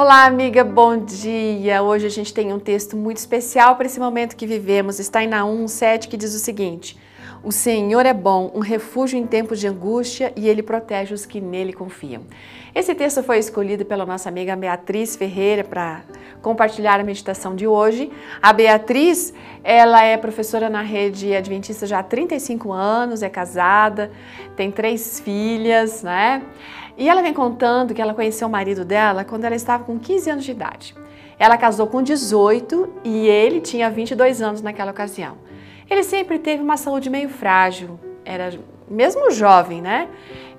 Olá, amiga, bom dia! Hoje a gente tem um texto muito especial para esse momento que vivemos. Está em Naum 7 que diz o seguinte: O Senhor é bom, um refúgio em tempos de angústia e ele protege os que nele confiam. Esse texto foi escolhido pela nossa amiga Beatriz Ferreira para compartilhar a meditação de hoje. A Beatriz, ela é professora na rede adventista já há 35 anos, é casada, tem três filhas, né? E ela vem contando que ela conheceu o marido dela quando ela estava com 15 anos de idade. Ela casou com 18 e ele tinha 22 anos naquela ocasião. Ele sempre teve uma saúde meio frágil, era mesmo jovem, né?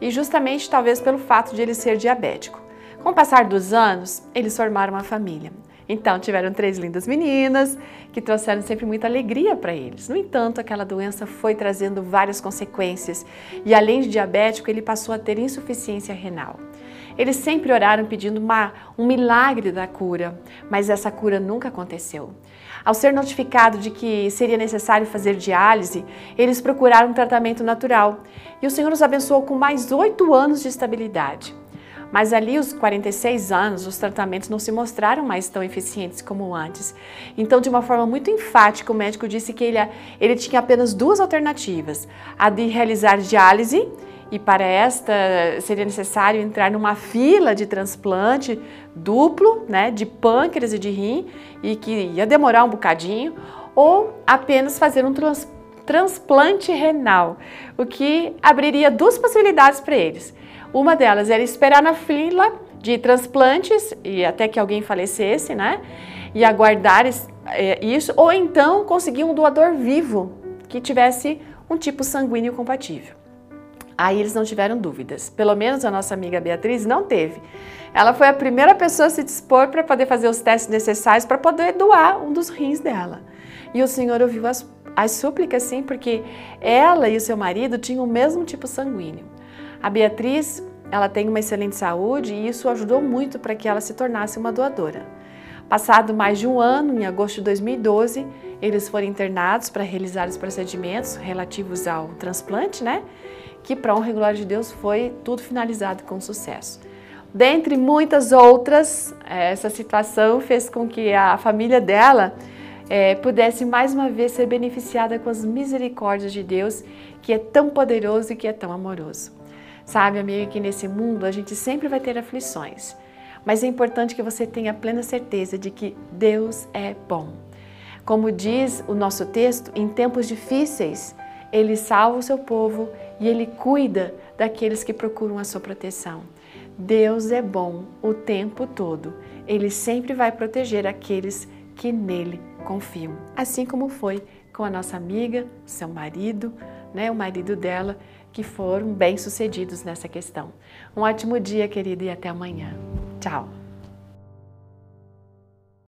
E justamente talvez pelo fato de ele ser diabético. Com o passar dos anos, eles formaram uma família. Então, tiveram três lindas meninas que trouxeram sempre muita alegria para eles. No entanto, aquela doença foi trazendo várias consequências e, além de diabético, ele passou a ter insuficiência renal. Eles sempre oraram pedindo uma, um milagre da cura, mas essa cura nunca aconteceu. Ao ser notificado de que seria necessário fazer diálise, eles procuraram um tratamento natural e o Senhor os abençoou com mais oito anos de estabilidade. Mas ali, os 46 anos, os tratamentos não se mostraram mais tão eficientes como antes. Então, de uma forma muito enfática, o médico disse que ele, ele tinha apenas duas alternativas: a de realizar diálise, e para esta seria necessário entrar numa fila de transplante duplo, né, de pâncreas e de rim, e que ia demorar um bocadinho, ou apenas fazer um trans, transplante renal, o que abriria duas possibilidades para eles uma delas era esperar na fila de transplantes e até que alguém falecesse, né? E aguardar é, isso, ou então conseguir um doador vivo que tivesse um tipo sanguíneo compatível. Aí eles não tiveram dúvidas. Pelo menos a nossa amiga Beatriz não teve. Ela foi a primeira pessoa a se dispor para poder fazer os testes necessários para poder doar um dos rins dela. E o Senhor ouviu as, as súplicas, sim, porque ela e o seu marido tinham o mesmo tipo sanguíneo. A Beatriz, ela tem uma excelente saúde e isso ajudou muito para que ela se tornasse uma doadora. Passado mais de um ano, em agosto de 2012, eles foram internados para realizar os procedimentos relativos ao transplante, né? Que para honra glória de Deus foi tudo finalizado com sucesso. Dentre muitas outras, essa situação fez com que a família dela é, pudesse mais uma vez ser beneficiada com as misericórdias de Deus, que é tão poderoso e que é tão amoroso. Sabe, amiga, que nesse mundo a gente sempre vai ter aflições, mas é importante que você tenha plena certeza de que Deus é bom. Como diz o nosso texto, em tempos difíceis, Ele salva o seu povo e Ele cuida daqueles que procuram a sua proteção. Deus é bom o tempo todo. Ele sempre vai proteger aqueles que nele confiam. Assim como foi com a nossa amiga, seu marido, né, o marido dela, que foram bem-sucedidos nessa questão. Um ótimo dia, querido, e até amanhã. Tchau!